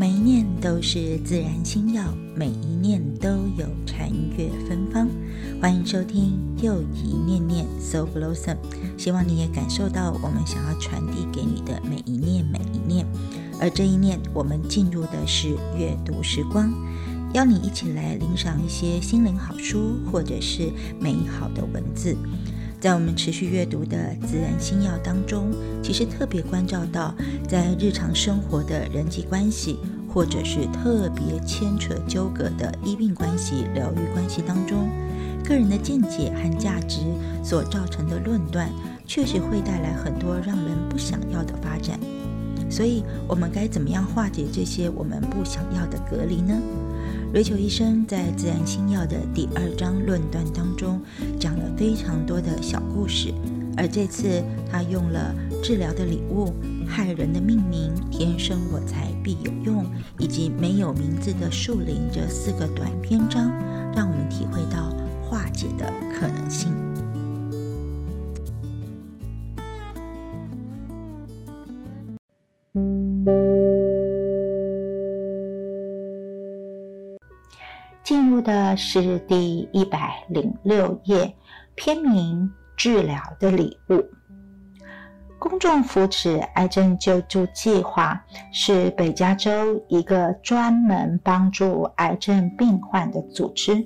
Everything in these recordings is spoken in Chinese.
每一念都是自然心药，每一念都有禅悦芬芳。欢迎收听又一念念 So Blossom，希望你也感受到我们想要传递给你的每一念每一念。而这一念，我们进入的是阅读时光，邀你一起来领赏一些心灵好书，或者是美好的文字。在我们持续阅读的自然心药当中，其实特别关照到，在日常生活的人际关系，或者是特别牵扯纠葛的医病关系、疗愈关系当中，个人的见解和价值所造成的论断，确实会带来很多让人不想要的发展。所以，我们该怎么样化解这些我们不想要的隔离呢？瑞秋医生在《自然星耀》的第二章论断当中讲了非常多的小故事，而这次他用了治疗的礼物、害人的命名、天生我材必有用，以及没有名字的树林这四个短篇章，让我们体会到化解的可能性。是第一百零六页，篇名《治疗的礼物》。公众扶持癌症救助计划是北加州一个专门帮助癌症病患的组织。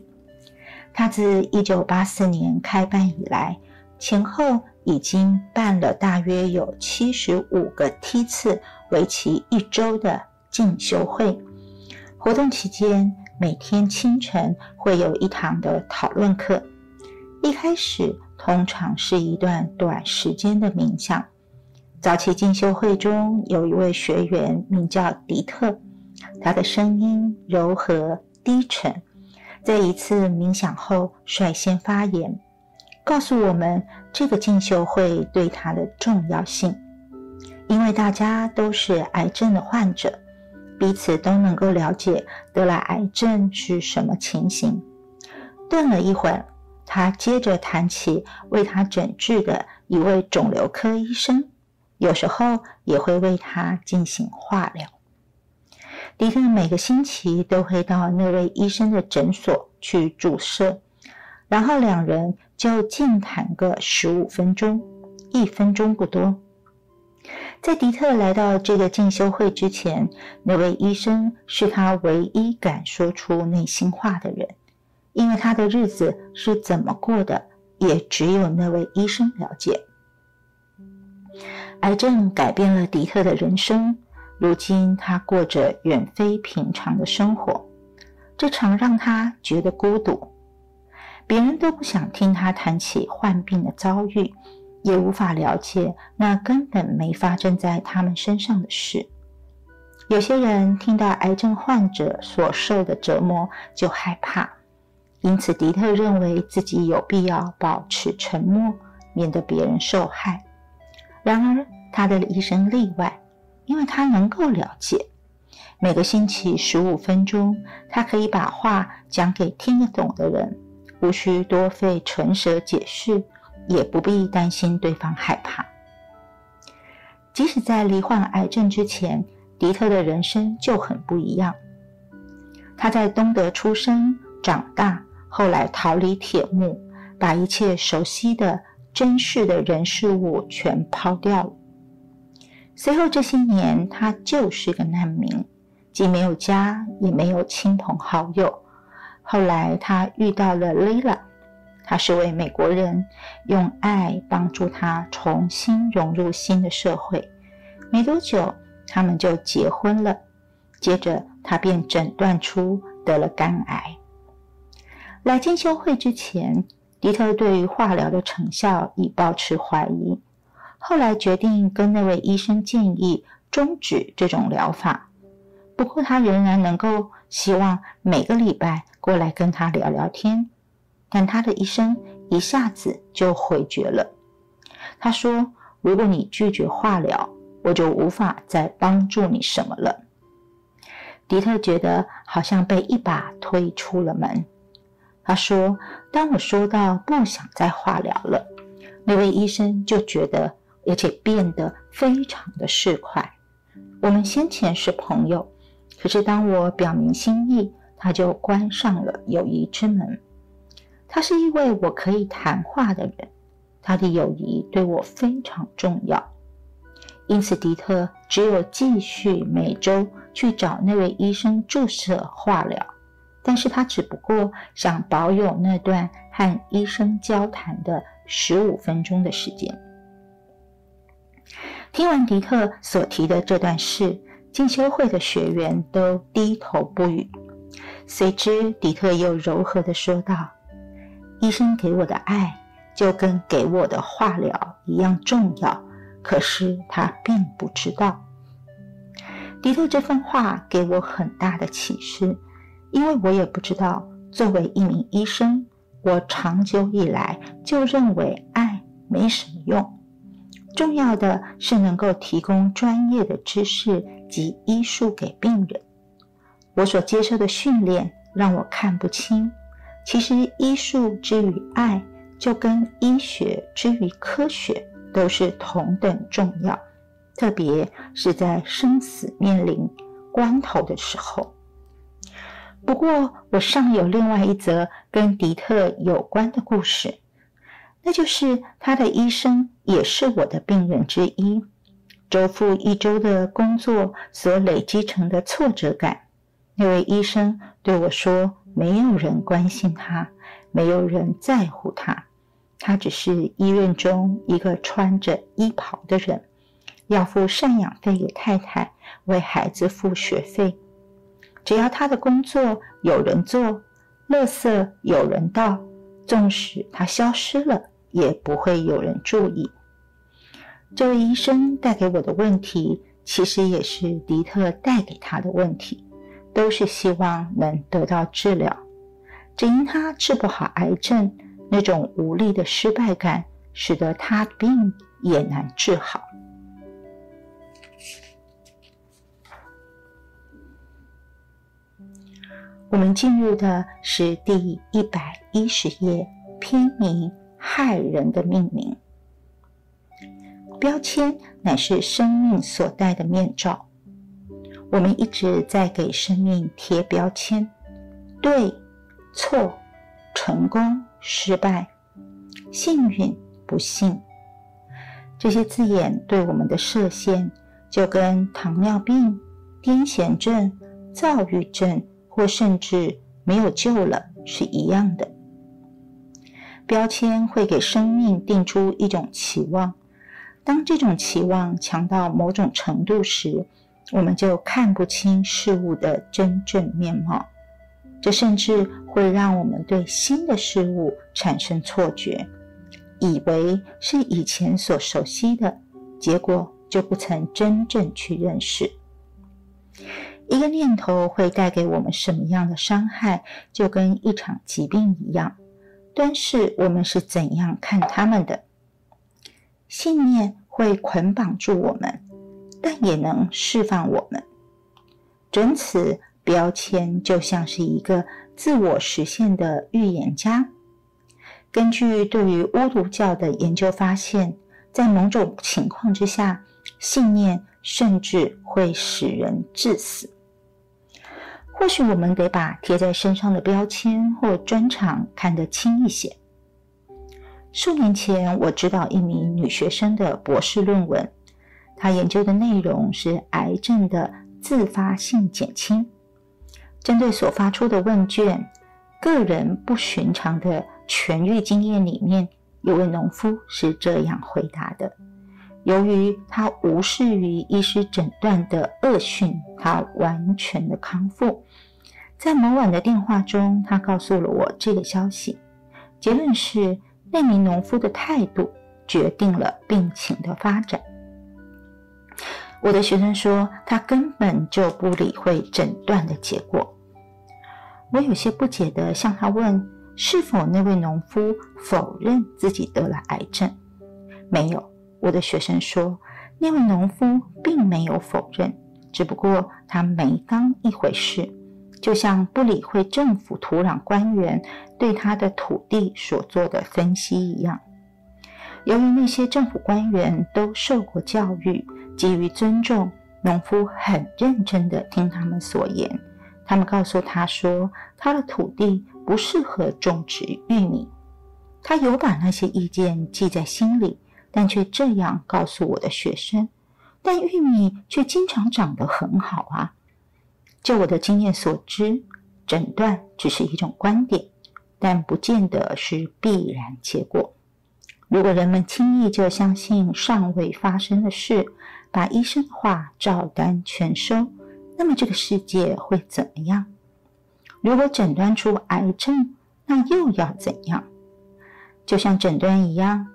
它自一九八四年开办以来，前后已经办了大约有七十五个梯次，为期一周的进修会。活动期间。每天清晨会有一堂的讨论课，一开始通常是一段短时间的冥想。早期进修会中有一位学员名叫迪特，他的声音柔和低沉，在一次冥想后率先发言，告诉我们这个进修会对他的重要性，因为大家都是癌症的患者。彼此都能够了解得了癌症是什么情形。顿了一会儿，他接着谈起为他诊治的一位肿瘤科医生，有时候也会为他进行化疗。迪特每个星期都会到那位医生的诊所去注射，然后两人就静谈个十五分钟，一分钟不多。在迪特来到这个进修会之前，那位医生是他唯一敢说出内心话的人，因为他的日子是怎么过的，也只有那位医生了解。癌症改变了迪特的人生，如今他过着远非平常的生活，这常让他觉得孤独。别人都不想听他谈起患病的遭遇。也无法了解那根本没发生在他们身上的事。有些人听到癌症患者所受的折磨就害怕，因此迪特认为自己有必要保持沉默，免得别人受害。然而，他的医生例外，因为他能够了解。每个星期十五分钟，他可以把话讲给听得懂的人，无需多费唇舌解释。也不必担心对方害怕。即使在罹患癌症之前，迪特的人生就很不一样。他在东德出生、长大，后来逃离铁幕，把一切熟悉的、珍视的人事物全抛掉了。随后这些年，他就是个难民，既没有家，也没有亲朋好友。后来他遇到了 Lila。他是位美国人，用爱帮助他重新融入新的社会。没多久，他们就结婚了。接着，他便诊断出得了肝癌。来进修会之前，迪特对于化疗的成效已保持怀疑。后来决定跟那位医生建议终止这种疗法。不过，他仍然能够希望每个礼拜过来跟他聊聊天。但他的一生一下子就回绝了。他说：“如果你拒绝化疗，我就无法再帮助你什么了。”迪特觉得好像被一把推出了门。他说：“当我说到不想再化疗了，那位医生就觉得，而且变得非常的市侩。我们先前是朋友，可是当我表明心意，他就关上了友谊之门。他是一位我可以谈话的人，他的友谊对我非常重要。因此，迪特只有继续每周去找那位医生注射化疗，但是他只不过想保有那段和医生交谈的十五分钟的时间。听完迪特所提的这段事，进修会的学员都低头不语。随之，迪特又柔和地说道：“医生给我的爱，就跟给我的化疗一样重要。”可是他并不知道，迪特这番话给我很大的启示，因为我也不知道，作为一名医生，我长久以来就认为爱没什么用，重要的是能够提供专业的知识及医术给病人。我所接受的训练让我看不清，其实医术之于爱，就跟医学之于科学。都是同等重要，特别是在生死面临关头的时候。不过，我尚有另外一则跟迪特有关的故事，那就是他的医生也是我的病人之一。周复一周的工作所累积成的挫折感，那位医生对我说：“没有人关心他，没有人在乎他。”他只是医院中一个穿着医袍的人，要付赡养费给太太，为孩子付学费。只要他的工作有人做，垃圾有人倒，纵使他消失了，也不会有人注意。这位医生带给我的问题，其实也是迪特带给他的问题，都是希望能得到治疗，只因他治不好癌症。那种无力的失败感，使得他病也难治好。我们进入的是第一百一十页，篇名“害人的命名”。标签乃是生命所戴的面罩。我们一直在给生命贴标签，对、错、成功。失败、幸运、不幸，这些字眼对我们的设限，就跟糖尿病、癫痫症、躁郁症，或甚至没有救了是一样的。标签会给生命定出一种期望，当这种期望强到某种程度时，我们就看不清事物的真正面貌。这甚至会让我们对新的事物产生错觉，以为是以前所熟悉的，结果就不曾真正去认识。一个念头会带给我们什么样的伤害，就跟一场疾病一样，端视我们是怎样看他们的。信念会捆绑住我们，但也能释放我们。准此。标签就像是一个自我实现的预言家。根据对于巫毒教的研究发现，在某种情况之下，信念甚至会使人致死。或许我们得把贴在身上的标签或专长看得轻一些。数年前，我指导一名女学生的博士论文，他研究的内容是癌症的自发性减轻。针对所发出的问卷，个人不寻常的痊愈经验里面，有位农夫是这样回答的：由于他无视于医师诊断的恶讯，他完全的康复。在某晚的电话中，他告诉了我这个消息。结论是，那名农夫的态度决定了病情的发展。我的学生说，他根本就不理会诊断的结果。我有些不解地向他问：“是否那位农夫否认自己得了癌症？”没有。我的学生说，那位农夫并没有否认，只不过他没当一回事，就像不理会政府土壤官员对他的土地所做的分析一样。由于那些政府官员都受过教育，基于尊重，农夫很认真地听他们所言。他们告诉他说，他的土地不适合种植玉米。他有把那些意见记在心里，但却这样告诉我的学生：但玉米却经常长得很好啊！就我的经验所知，诊断只是一种观点，但不见得是必然结果。如果人们轻易就相信尚未发生的事，把医生的话照单全收，那么这个世界会怎么样？如果诊断出癌症，那又要怎样？就像诊断一样，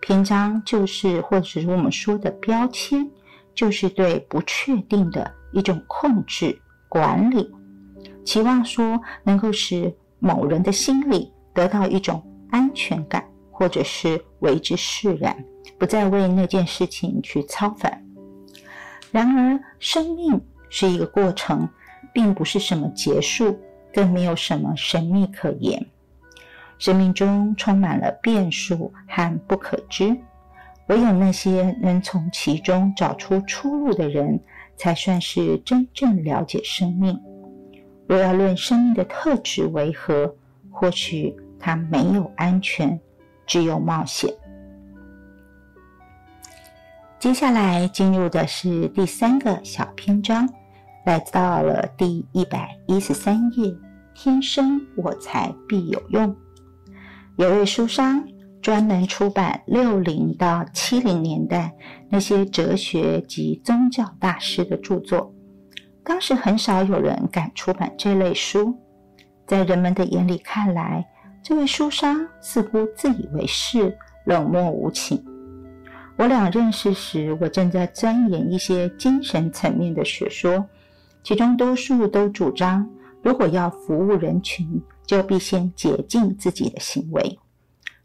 篇章就是或者是我们说的标签，就是对不确定的一种控制管理，期望说能够使某人的心理得到一种安全感，或者是为之释然，不再为那件事情去操烦。然而，生命是一个过程，并不是什么结束，更没有什么神秘可言。生命中充满了变数和不可知，唯有那些能从其中找出出路的人，才算是真正了解生命。若要论生命的特质为何，或许它没有安全，只有冒险。接下来进入的是第三个小篇章，来到了第一百一十三页。天生我材必有用。有位书商专门出版六零到七零年代那些哲学及宗教大师的著作。当时很少有人敢出版这类书，在人们的眼里看来，这位书商似乎自以为是、冷漠无情。我俩认识时，我正在钻研一些精神层面的学说，其中多数都主张，如果要服务人群。就必先洁净自己的行为。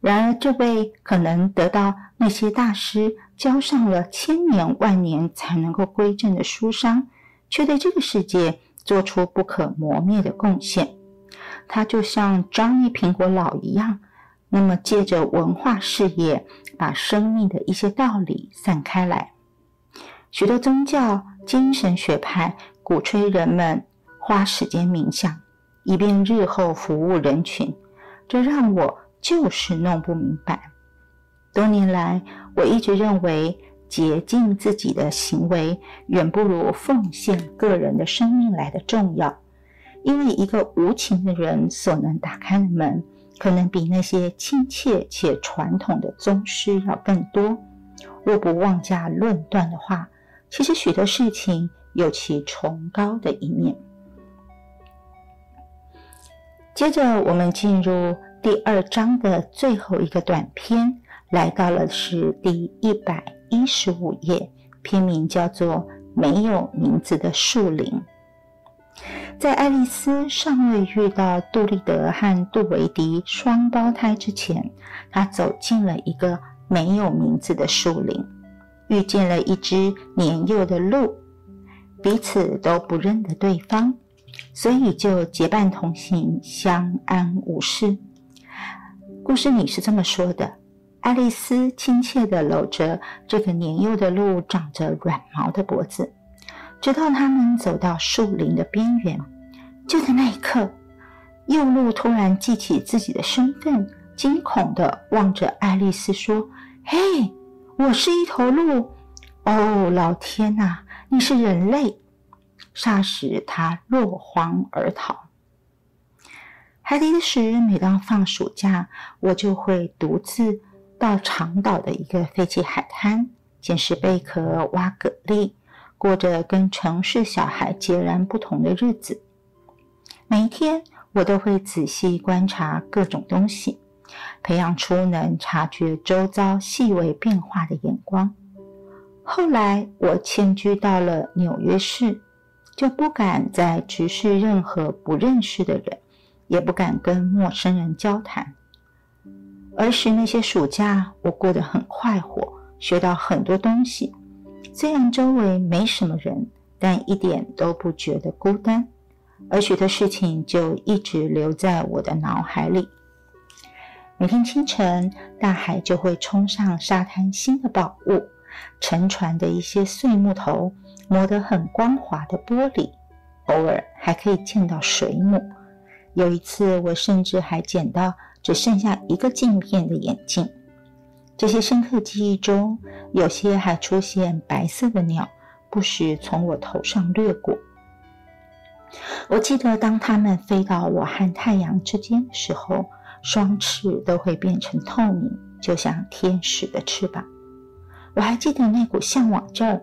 然而，这位可能得到那些大师教上了千年万年才能够归正的书商，却对这个世界做出不可磨灭的贡献。他就像张一苹果老一样，那么借着文化事业，把生命的一些道理散开来。许多宗教精神学派鼓吹人们花时间冥想。以便日后服务人群，这让我就是弄不明白。多年来，我一直认为洁净自己的行为远不如奉献个人的生命来的重要，因为一个无情的人所能打开的门，可能比那些亲切且传统的宗师要更多。若不妄加论断的话，其实许多事情有其崇高的一面。接着，我们进入第二章的最后一个短篇，来到了是第一百一十五页，篇名叫做《没有名字的树林》。在爱丽丝尚未遇到杜立德和杜维迪双胞胎之前，她走进了一个没有名字的树林，遇见了一只年幼的鹿，彼此都不认得对方。所以就结伴同行，相安无事。故事里是这么说的：爱丽丝亲切地搂着这个年幼的鹿，长着软毛的脖子，直到他们走到树林的边缘。就在那一刻，幼鹿突然记起自己的身份，惊恐地望着爱丽丝说：“嘿，我是一头鹿！哦，老天哪，你是人类！”霎时，他落荒而逃。海底时，每当放暑假，我就会独自到长岛的一个废弃海滩，捡拾贝壳、挖蛤蜊，过着跟城市小孩截然不同的日子。每一天，我都会仔细观察各种东西，培养出能察觉周遭细微变化的眼光。后来，我迁居到了纽约市。就不敢再直视任何不认识的人，也不敢跟陌生人交谈。儿时那些暑假，我过得很快活，学到很多东西。虽然周围没什么人，但一点都不觉得孤单。而许多事情就一直留在我的脑海里。每天清晨，大海就会冲上沙滩新的宝物，沉船的一些碎木头。磨得很光滑的玻璃，偶尔还可以见到水母。有一次，我甚至还捡到只剩下一个镜片的眼镜。这些深刻记忆中，有些还出现白色的鸟，不时从我头上掠过。我记得，当它们飞到我和太阳之间的时候，双翅都会变成透明，就像天使的翅膀。我还记得那股向往劲儿，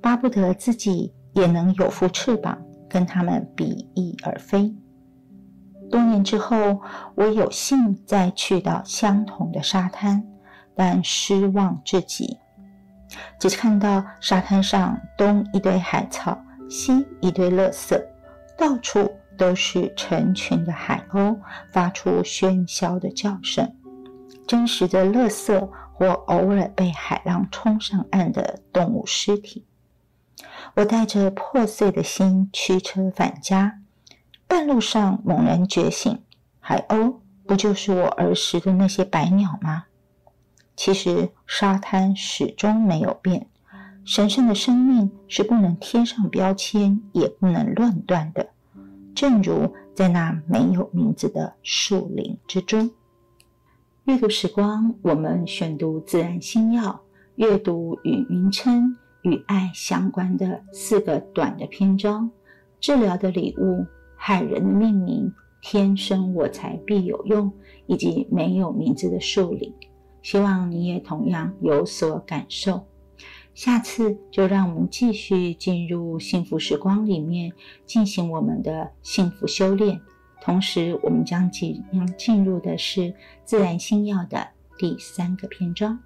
巴不得自己也能有副翅膀，跟它们比翼而飞。多年之后，我有幸再去到相同的沙滩，但失望至极，只看到沙滩上东一堆海草，西一堆垃圾，到处都是成群的海鸥，发出喧嚣的叫声，真实的垃圾或偶尔被海浪冲上岸的动物尸体。我带着破碎的心驱车返家。半路上猛然觉醒，海鸥不就是我儿时的那些白鸟吗？其实沙滩始终没有变，神圣的生命是不能贴上标签，也不能论断的。正如在那没有名字的树林之中，阅读时光，我们选读《自然星耀》，阅读与名称与爱相关的四个短的篇章，治疗的礼物。害人的命名，天生我材必有用，以及没有名字的树林，希望你也同样有所感受。下次就让我们继续进入幸福时光里面，进行我们的幸福修炼。同时，我们将进进入的是自然星耀的第三个篇章。